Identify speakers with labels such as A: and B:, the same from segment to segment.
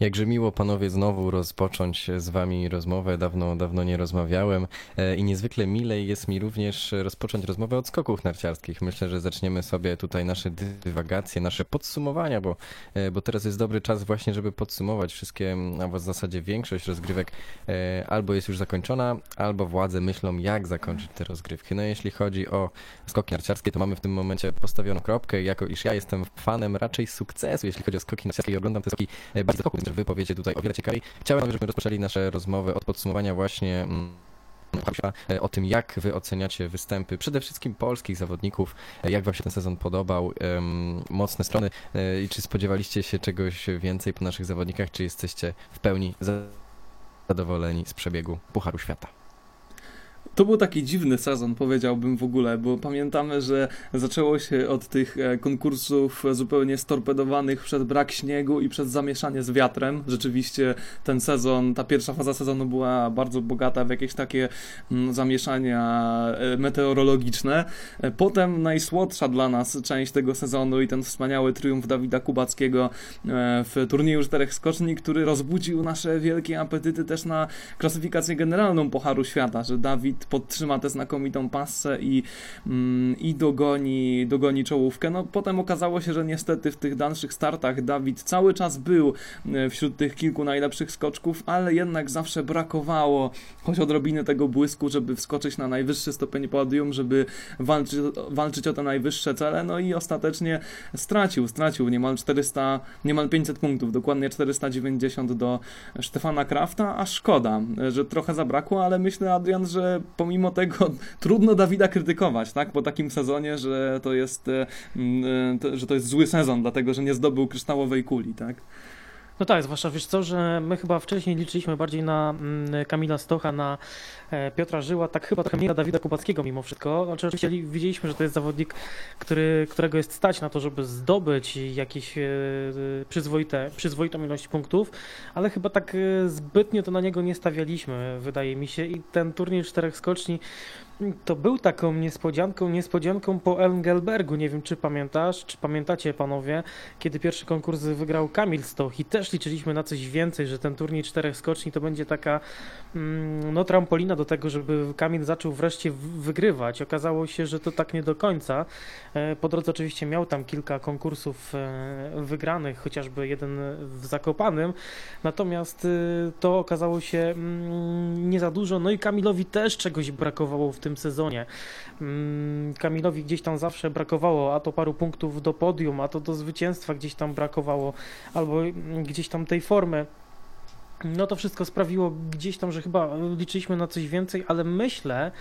A: Jakże miło panowie znowu rozpocząć z wami rozmowę. Dawno, dawno nie rozmawiałem e, i niezwykle milej jest mi również rozpocząć rozmowę od skoków narciarskich. Myślę, że zaczniemy sobie tutaj nasze dywagacje, nasze podsumowania, bo, e, bo teraz jest dobry czas właśnie, żeby podsumować wszystkie, a w zasadzie większość rozgrywek e, albo jest już zakończona, albo władze myślą, jak zakończyć te rozgrywki. No jeśli chodzi o skoki narciarskie, to mamy w tym momencie postawioną kropkę, jako iż ja jestem fanem raczej sukcesu, jeśli chodzi o skoki narciarskie i oglądam te skoki bardziej skoków że wy powiecie tutaj o wiele ciekawiej. Chciałem, żebyśmy rozpoczęli nasze rozmowy od podsumowania właśnie mm, o tym, jak wy oceniacie występy przede wszystkim polskich zawodników, jak wam się ten sezon podobał, mocne strony e, i czy spodziewaliście się czegoś więcej po naszych zawodnikach, czy jesteście w pełni zadowoleni z przebiegu Pucharu Świata?
B: To był taki dziwny sezon, powiedziałbym w ogóle, bo pamiętamy, że zaczęło się od tych e, konkursów zupełnie storpedowanych przed brak śniegu i przed zamieszanie z wiatrem. Rzeczywiście ten sezon, ta pierwsza faza sezonu była bardzo bogata w jakieś takie mm, zamieszania e, meteorologiczne. E, potem najsłodsza dla nas część tego sezonu i ten wspaniały triumf Dawida Kubackiego w turnieju czterech skoczni, który rozbudził nasze wielkie apetyty też na klasyfikację generalną Pucharu Świata, że Dawid podtrzyma tę znakomitą passę i, mm, i dogoni, dogoni czołówkę. No potem okazało się, że niestety w tych dalszych startach Dawid cały czas był e, wśród tych kilku najlepszych skoczków, ale jednak zawsze brakowało choć odrobiny tego błysku, żeby wskoczyć na najwyższy stopień podium, żeby walczyć, walczyć o te najwyższe cele, no i ostatecznie stracił, stracił niemal 400, niemal 500 punktów, dokładnie 490 do Stefana Krafta, a szkoda, że trochę zabrakło, ale myślę Adrian, że pomimo tego trudno Dawida krytykować, tak? Po takim sezonie, że to jest, e, e, że to jest zły sezon, dlatego że nie zdobył kryształowej kuli, tak?
C: No tak, zwłaszcza wiesz co, że my chyba wcześniej liczyliśmy bardziej na mm, Kamila Stocha, na e, Piotra Żyła, tak chyba trochę mniej na Dawida Kubackiego mimo wszystko. Znaczy oczywiście widzieliśmy, że to jest zawodnik, który, którego jest stać na to, żeby zdobyć jakieś e, przyzwoite, przyzwoitą ilość punktów, ale chyba tak e, zbytnio to na niego nie stawialiśmy, wydaje mi się. I ten turniej czterech skoczni to był taką niespodzianką, niespodzianką po Engelbergu. Nie wiem, czy pamiętasz, czy pamiętacie panowie, kiedy pierwszy konkurs wygrał Kamil Stoch i też liczyliśmy na coś więcej, że ten turniej czterech skoczni to będzie taka mm, no, trampolina do tego, żeby Kamil zaczął wreszcie wygrywać. Okazało się, że to tak nie do końca. E, po drodze oczywiście miał tam kilka konkursów e, wygranych, chociażby jeden w Zakopanym, natomiast e, to okazało się mm, nie za dużo. No i Kamilowi też czegoś brakowało w tym tym sezonie. Mm, Kamilowi gdzieś tam zawsze brakowało, a to paru punktów do podium, a to do zwycięstwa gdzieś tam brakowało, albo gdzieś tam tej formy. No to wszystko sprawiło gdzieś tam, że chyba liczyliśmy na coś więcej, ale myślę,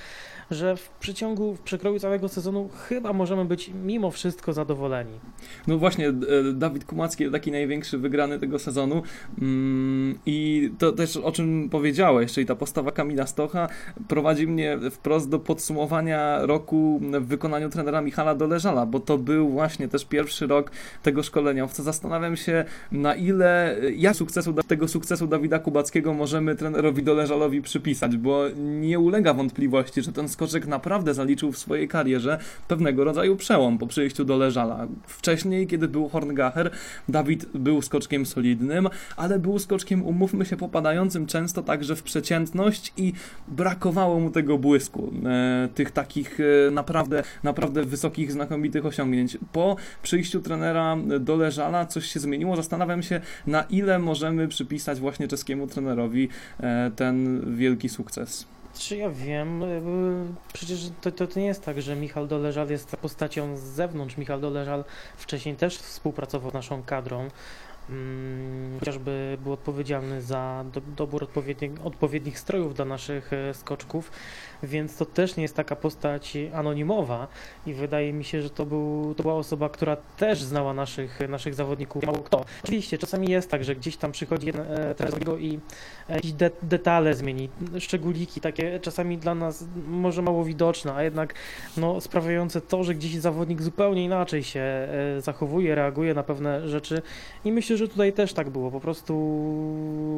C: że w przeciągu, w przekroju całego sezonu chyba możemy być mimo wszystko zadowoleni.
B: No właśnie, e, Dawid Kumacki taki największy wygrany tego sezonu mm, i to też o czym powiedziałeś, czyli ta postawa Kamila Stocha prowadzi mnie wprost do podsumowania roku w wykonaniu trenera Michala Doleżala, bo to był właśnie też pierwszy rok tego szkoleniowca. Zastanawiam się, na ile, jak sukcesu, tego sukcesu Dawida Kubackiego możemy trenerowi Doleżalowi przypisać, bo nie ulega wątpliwości, że ten Skoczek naprawdę zaliczył w swojej karierze pewnego rodzaju przełom po przyjściu do Leżala. Wcześniej, kiedy był Horngacher, Dawid był skoczkiem solidnym, ale był skoczkiem, umówmy się, popadającym często także w przeciętność i brakowało mu tego błysku, e, tych takich e, naprawdę, naprawdę wysokich, znakomitych osiągnięć. Po przyjściu trenera do Leżala coś się zmieniło. Zastanawiam się, na ile możemy przypisać właśnie czeskiemu trenerowi e, ten wielki sukces.
C: Czy ja wiem, y, przecież to, to, to, nie jest tak, że Michał Doleżal jest postacią z zewnątrz. Michał Doleżal wcześniej też współpracował z naszą kadrą. Mm, chociażby był odpowiedzialny za dobór odpowiednich, strojów dla naszych e, skoczków, więc to też nie jest taka postać anonimowa i wydaje mi się, że to, był, to była osoba, która też znała naszych, naszych zawodników, mało kto. Oczywiście czasami jest tak, że gdzieś tam przychodzi jeden e, i jakieś de, detale zmieni, szczególiki takie czasami dla nas może mało widoczne, a jednak no, sprawiające to, że gdzieś zawodnik zupełnie inaczej się e, zachowuje, reaguje na pewne rzeczy. I myślę, że tutaj też tak było. Po prostu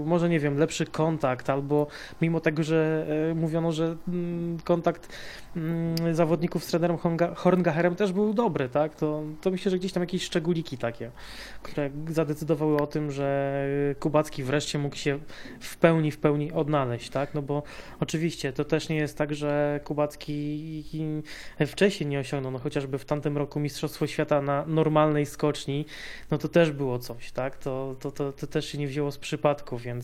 C: może nie wiem, lepszy kontakt, albo mimo tego, że e, mówiono, że mm, kontakt mm, zawodników z trenerem Hornga- Horngacherem też był dobry, tak? To, to myślę, że gdzieś tam jakieś szczególiki takie, które zadecydowały o tym, że Kubacki wreszcie mógł się w pełni, w pełni odnaleźć, tak? No bo oczywiście to też nie jest tak, że Kubacki wcześniej nie osiągnął, no chociażby w tamtym roku Mistrzostwo Świata na normalnej skoczni, no to też było coś, tak? To, to, to, to też się nie wzięło z przypadku, więc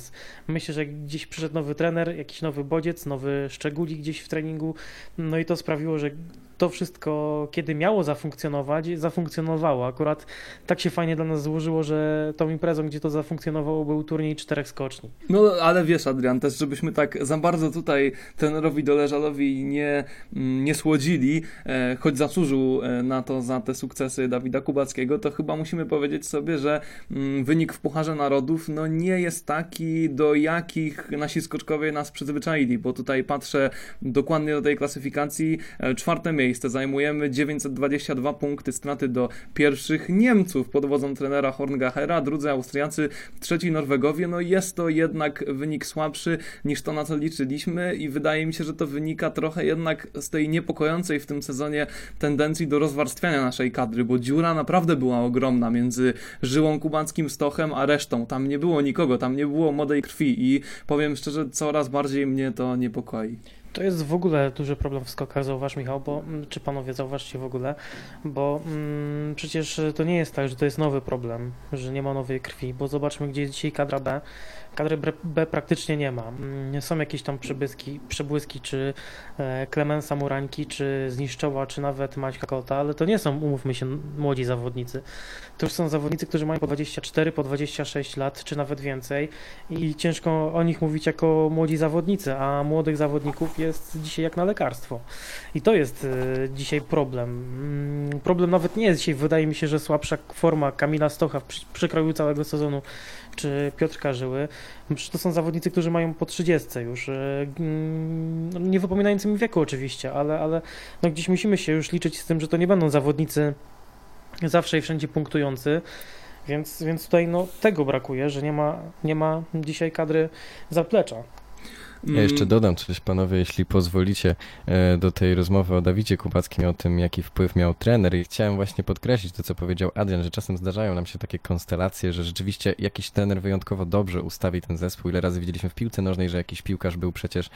C: myślę, że gdzieś przyszedł nowy trener, jakiś nowy bodziec, nowy szczególik gdzieś w treningu, no i to sprawiło, że to wszystko, kiedy miało zafunkcjonować, zafunkcjonowało. Akurat tak się fajnie dla nas złożyło, że tą imprezą, gdzie to zafunkcjonowało, był turniej czterech skoczni.
D: No ale wiesz, Adrian, też żebyśmy tak za bardzo tutaj trenerowi Doleżalowi nie, mm, nie słodzili, e, choć zasłużył e, na to za te sukcesy Dawida Kubackiego, to chyba musimy powiedzieć sobie, że mm, wynik w Pucharze Narodów no nie jest taki, do jakich nasi skoczkowie nas przyzwyczaili, bo tutaj patrzę dokładnie do tej klasyfikacji, e, czwarte miejsce miejsce. Zajmujemy 922 punkty straty do pierwszych Niemców pod wodzą trenera Horngachera, drudzy Austriacy, trzeci Norwegowie. No jest to jednak wynik słabszy niż to, na co liczyliśmy i wydaje mi się, że to wynika trochę jednak z tej niepokojącej w tym sezonie tendencji do rozwarstwiania naszej kadry, bo dziura naprawdę była ogromna między żyłą kubańskim Stochem a resztą. Tam nie było nikogo, tam nie było młodej krwi i powiem szczerze, coraz bardziej mnie to niepokoi.
C: To jest w ogóle duży problem w skokach, zauważ Michał, bo, mm, czy panowie zauważcie w ogóle, bo mm, przecież to nie jest tak, że to jest nowy problem, że nie ma nowej krwi, bo zobaczmy, gdzie jest dzisiaj kadra B. Kadry B praktycznie nie ma. Mm, są jakieś tam przebłyski, przebłyski czy e, Klemensa Murańki, czy Zniszczoła, czy nawet Maćka Kota, ale to nie są, umówmy się, młodzi zawodnicy. To już są zawodnicy, którzy mają po 24, po 26 lat, czy nawet więcej i ciężko o nich mówić jako młodzi zawodnicy, a młodych zawodników jest dzisiaj jak na lekarstwo. I to jest e, dzisiaj problem. Mm, problem nawet nie jest dzisiaj, wydaje mi się, że słabsza forma Kamila Stocha w przekroju całego sezonu czy Piotrka Żyły, to są zawodnicy, którzy mają po 30 już, e, no, nie wypominając mi wieku oczywiście, ale, ale no gdzieś musimy się już liczyć z tym, że to nie będą zawodnicy zawsze i wszędzie punktujący, więc, więc tutaj no, tego brakuje, że nie ma, nie ma dzisiaj kadry zaplecza.
A: Ja jeszcze dodam coś, panowie, jeśli pozwolicie, e, do tej rozmowy o Dawidzie Kubackim, o tym, jaki wpływ miał trener. I chciałem właśnie podkreślić to, co powiedział Adrian, że czasem zdarzają nam się takie konstelacje, że rzeczywiście jakiś trener wyjątkowo dobrze ustawi ten zespół. Ile razy widzieliśmy w piłce nożnej, że jakiś piłkarz był przecież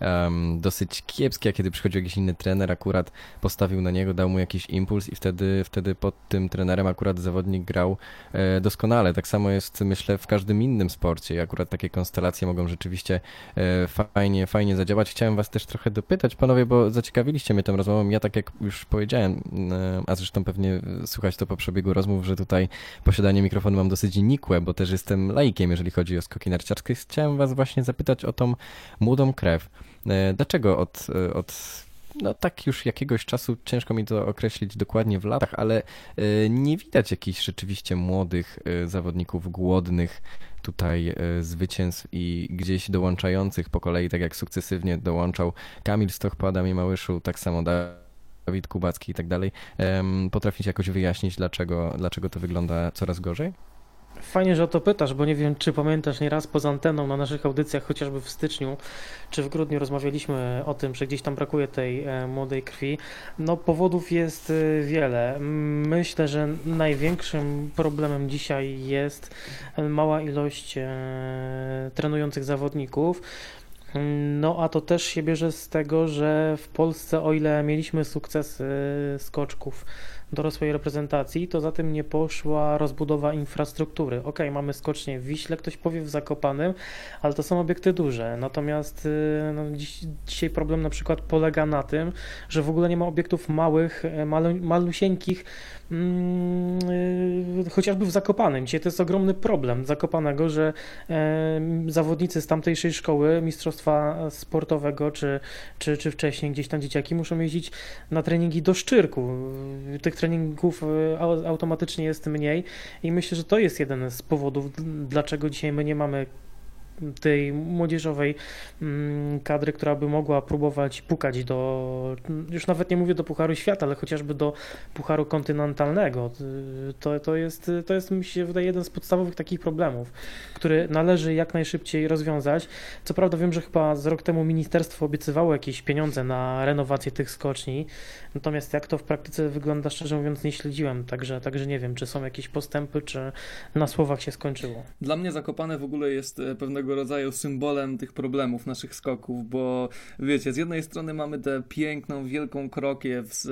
A: um, dosyć kiepski, a kiedy przychodził jakiś inny trener, akurat postawił na niego, dał mu jakiś impuls i wtedy, wtedy pod tym trenerem akurat zawodnik grał e, doskonale. Tak samo jest, myślę, w każdym innym sporcie. I akurat takie konstelacje mogą rzeczywiście e, fajnie, fajnie zadziałać. Chciałem was też trochę dopytać, panowie, bo zaciekawiliście mnie tą rozmową. Ja tak jak już powiedziałem, e, a zresztą pewnie słuchać to po przebiegu rozmów, że tutaj posiadanie mikrofonu mam dosyć nikłe, bo też jestem laikiem, jeżeli chodzi o skoki narciarskie. Chciałem was właśnie zapytać o tą młodą krew. E, dlaczego od, e, od no tak już jakiegoś czasu, ciężko mi to określić dokładnie w latach, ale nie widać jakichś rzeczywiście młodych zawodników głodnych tutaj e, zwycięstw i gdzieś dołączających po kolei, tak jak sukcesywnie dołączał Kamil Stoch po Adamie Małyszu, tak samo Dawid Kubacki i tak dalej. Potraficie jakoś wyjaśnić, dlaczego, dlaczego to wygląda coraz gorzej?
C: Fajnie, że o to pytasz, bo nie wiem, czy pamiętasz nieraz poza anteną na naszych audycjach, chociażby w styczniu czy w grudniu rozmawialiśmy o tym, że gdzieś tam brakuje tej e, młodej krwi. No, powodów jest e, wiele. Myślę, że największym problemem dzisiaj jest mała ilość e, trenujących zawodników. No, a to też się bierze z tego, że w Polsce, o ile mieliśmy sukcesy skoczków, dorosłej reprezentacji, to za tym nie poszła rozbudowa infrastruktury. Ok, mamy skocznie w Wiśle, ktoś powie w Zakopanym, ale to są obiekty duże. Natomiast y, no, dziś, dzisiaj problem na przykład polega na tym, że w ogóle nie ma obiektów małych, e, malu, malusieńkich, yy, chociażby w Zakopanym. Dzisiaj to jest ogromny problem Zakopanego, że yy, zawodnicy z tamtejszej szkoły mistrzostwa sportowego, czy, czy, czy wcześniej gdzieś tam dzieciaki muszą jeździć na treningi do Szczyrku. Tych treningów e, automatycznie jest mniej i myślę, że to jest jeden z powodów, dlaczego dzisiaj my nie mamy tej młodzieżowej mm, kadry, która by mogła próbować pukać do, już nawet nie mówię do Pucharu Świata, ale chociażby do Pucharu Kontynentalnego. To, to, jest, to jest, mi się wydaje, jeden z podstawowych takich problemów, który należy jak najszybciej rozwiązać. Co prawda wiem, że chyba z rok temu ministerstwo obiecywało jakieś pieniądze na renowację tych skoczni, natomiast jak to w praktyce wygląda, szczerze mówiąc, nie śledziłem, także, także nie wiem, czy są jakieś postępy, czy na słowach się skończyło.
D: Dla mnie Zakopane w ogóle jest e, pewnego rodzaju symbolem tych problemów naszych skoków, bo wiecie, z jednej strony mamy tę piękną, wielką krokiew z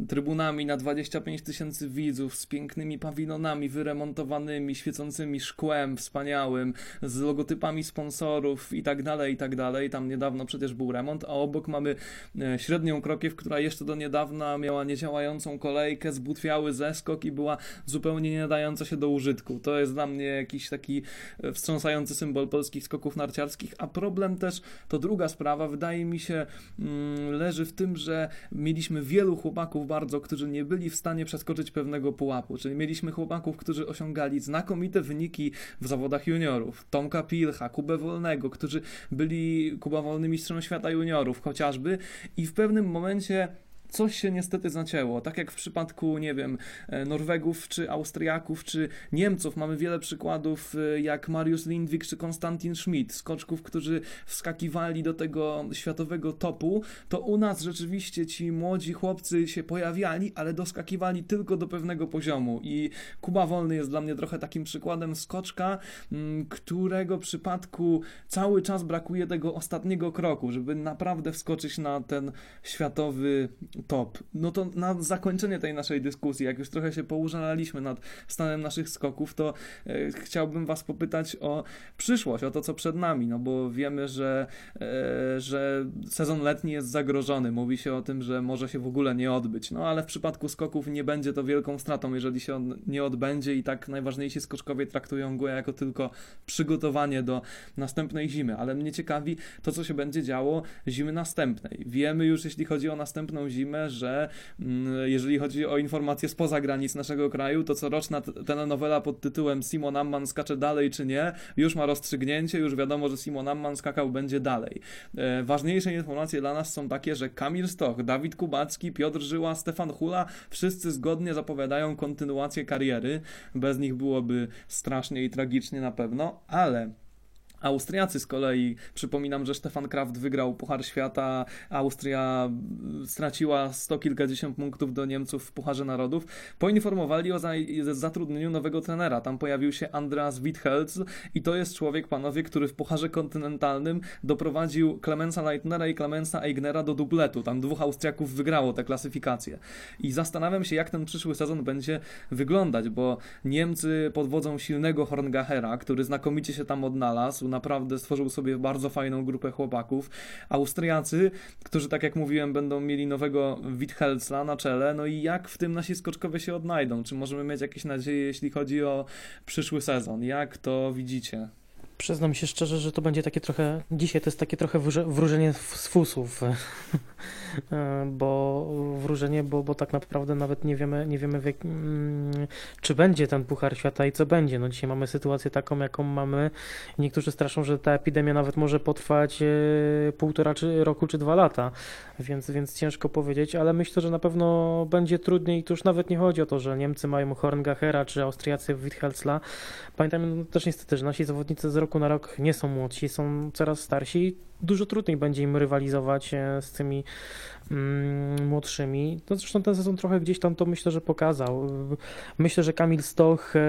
D: e, trybunami na 25 tysięcy widzów, z pięknymi pawilonami wyremontowanymi, świecącymi szkłem wspaniałym, z logotypami sponsorów i tak dalej, i tak dalej. Tam niedawno przecież był remont, a obok mamy e, średnią krokiew, która jeszcze do niedawna miała niedziałającą kolejkę, zbutwiały zeskok i była zupełnie nie nadająca się do użytku. To jest dla mnie jakiś taki e, wstrząsający symbol polskich skoków narciarskich, a problem też, to druga sprawa, wydaje mi się, mm, leży w tym, że mieliśmy wielu chłopaków bardzo, którzy nie byli w stanie przeskoczyć pewnego pułapu, czyli mieliśmy chłopaków, którzy osiągali znakomite wyniki w zawodach juniorów, Tomka Pilcha, Kubę Wolnego, którzy byli Kuba Wolny mistrzem świata juniorów chociażby. I w pewnym momencie coś się niestety zacięło. Tak jak w przypadku, nie wiem, e, Norwegów, czy Austriaków, czy Niemców, mamy wiele przykładów e, jak Mariusz Lindwik czy Konstantin Schmidt, skoczków, którzy wskakiwali do tego światowego topu, to u nas rzeczywiście ci młodzi chłopcy się pojawiali, ale doskakiwali tylko do pewnego poziomu. I Kuba Wolny jest dla mnie trochę takim przykładem skoczka, którego przypadku cały czas brakuje tego ostatniego kroku, żeby naprawdę wskoczyć na ten światowy top. No to na zakończenie tej naszej dyskusji, jak już trochę się poużalaliśmy nad stanem naszych skoków, to e, chciałbym Was popytać o przyszłość, o to, co przed nami, no bo wiemy, że, e, że sezon letni jest zagrożony. Mówi się o tym, że może się w ogóle nie odbyć, no ale w przypadku skoków nie będzie to wielką stratą, jeżeli się on nie odbędzie i tak najważniejsi skoczkowie traktują go jako tylko przygotowanie do następnej zimy, ale mnie ciekawi to, co się będzie działo zimy następnej. Wiemy już, jeśli chodzi o następną zimę, że mm, jeżeli chodzi o informacje spoza granic naszego kraju, to coroczna telenowela pod tytułem Simon Amman skacze dalej czy nie, już ma rozstrzygnięcie, już wiadomo, że Simon Amman skakał będzie dalej. E, ważniejsze informacje dla nas są takie, że Kamil Stoch, Dawid Kubacki, Piotr Żyła, Stefan Hula, wszyscy zgodnie zapowiadają kontynuację kariery. Bez nich byłoby strasznie i tragicznie na pewno, ale Austriacy z kolei, przypominam, że Stefan Kraft wygrał Puchar Świata, Austria straciła sto kilkadziesiąt punktów do Niemców w Pucharze Narodów, poinformowali o zatrudnieniu nowego trenera. Tam pojawił się Andreas Withelz i to jest człowiek, panowie, który w Pucharze Kontynentalnym doprowadził Clemensa Leitnera i Clemensa Eignera do dubletu. Tam dwóch Austriaków wygrało te klasyfikacje. I zastanawiam się, jak ten przyszły sezon będzie wyglądać, bo Niemcy pod wodzą silnego Horngachera, który znakomicie się tam odnalazł, naprawdę stworzył sobie bardzo fajną grupę chłopaków. Austriacy, którzy tak jak mówiłem, będą mieli nowego Withelsa na czele. No i jak w tym nasi skoczkowie się odnajdą? Czy możemy mieć jakieś nadzieje, jeśli chodzi o przyszły sezon? Jak to widzicie?
C: Przyznam się szczerze, że to będzie takie trochę, dzisiaj to jest takie trochę wróżenie z fusów, bo wróżenie, bo, bo tak naprawdę nawet nie wiemy, nie wiemy jak, mm, czy będzie ten Puchar Świata i co będzie. No dzisiaj mamy sytuację taką, jaką mamy. Niektórzy straszą, że ta epidemia nawet może potrwać e, półtora czy roku czy dwa lata, więc, więc ciężko powiedzieć, ale myślę, że na pewno będzie trudniej. Tu już nawet nie chodzi o to, że Niemcy mają Horngachera czy Austriacy Witthelsla. Pamiętajmy no, też niestety, że nasi zawodnicy z roku na rok nie są młodsi, są coraz starsi dużo trudniej będzie im rywalizować e, z tymi mm, młodszymi. No zresztą ten sezon trochę gdzieś tam to myślę, że pokazał. Myślę, że Kamil Stoch e,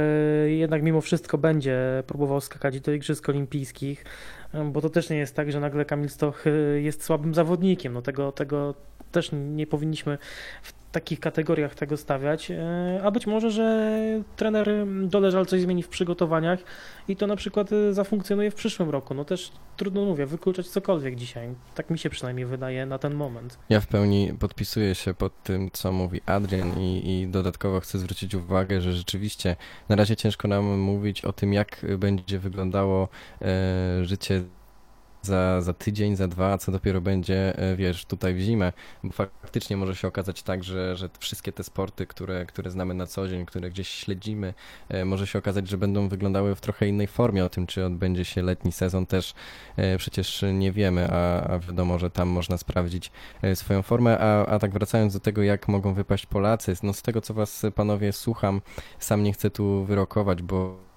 C: jednak mimo wszystko będzie próbował skakać do Igrzysk Olimpijskich, e, bo to też nie jest tak, że nagle Kamil Stoch jest słabym zawodnikiem. No tego, tego też nie powinniśmy w takich kategoriach tego stawiać, e, a być może, że trener Doleżal coś zmieni w przygotowaniach i to na przykład e, zafunkcjonuje w przyszłym roku. No też trudno mówię, wykluczać cokolwiek dzisiaj. Tak mi się przynajmniej wydaje na ten moment.
A: Ja w pełni podpisuję się pod tym, co mówi Adrian i, i dodatkowo chcę zwrócić uwagę, że rzeczywiście na razie ciężko nam mówić o tym, jak będzie wyglądało e, życie za, za tydzień, za dwa, a co dopiero będzie, e, wiesz, tutaj w zimę, bo faktycznie może się okazać tak, że, że wszystkie te sporty, które, które znamy na co dzień, które gdzieś śledzimy, e, może się okazać, że będą wyglądały w trochę innej formie. O tym, czy odbędzie się letni sezon też e, przecież nie wiemy, a, a wiadomo, że tam można sprawdzić swoją formę, a, a tak wracając do tego, jak mogą wypaść Polacy, no z tego, co was panowie słucham, sam nie chcę tu wyrokować, bo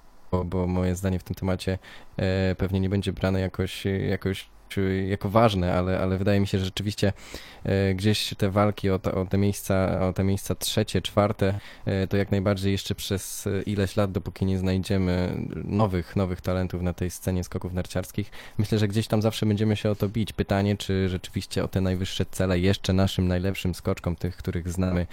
A: bo, moje zdanie w tym temacie e, pewnie nie będzie brane jakoś, jakoś czy jako ważne, ale, ale wydaje mi się, że rzeczywiście e, gdzieś te walki o, te- o te miejsca, o te miejsca trzecie, czwarte, e, to jak najbardziej jeszcze przez e, ileś lat, dopóki nie znajdziemy nowych, nowych talentów na tej scenie skoków narciarskich, myślę, że gdzieś tam zawsze będziemy się o to bić. Pytanie, czy rzeczywiście o te najwyższe cele jeszcze naszym najlepszym skoczkom, tych, których znamy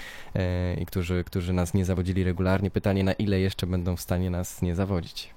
A: i którzy, którzy nas nie zawodzili regularnie, pytanie, na ile jeszcze będą w stanie nas nie zawodzić.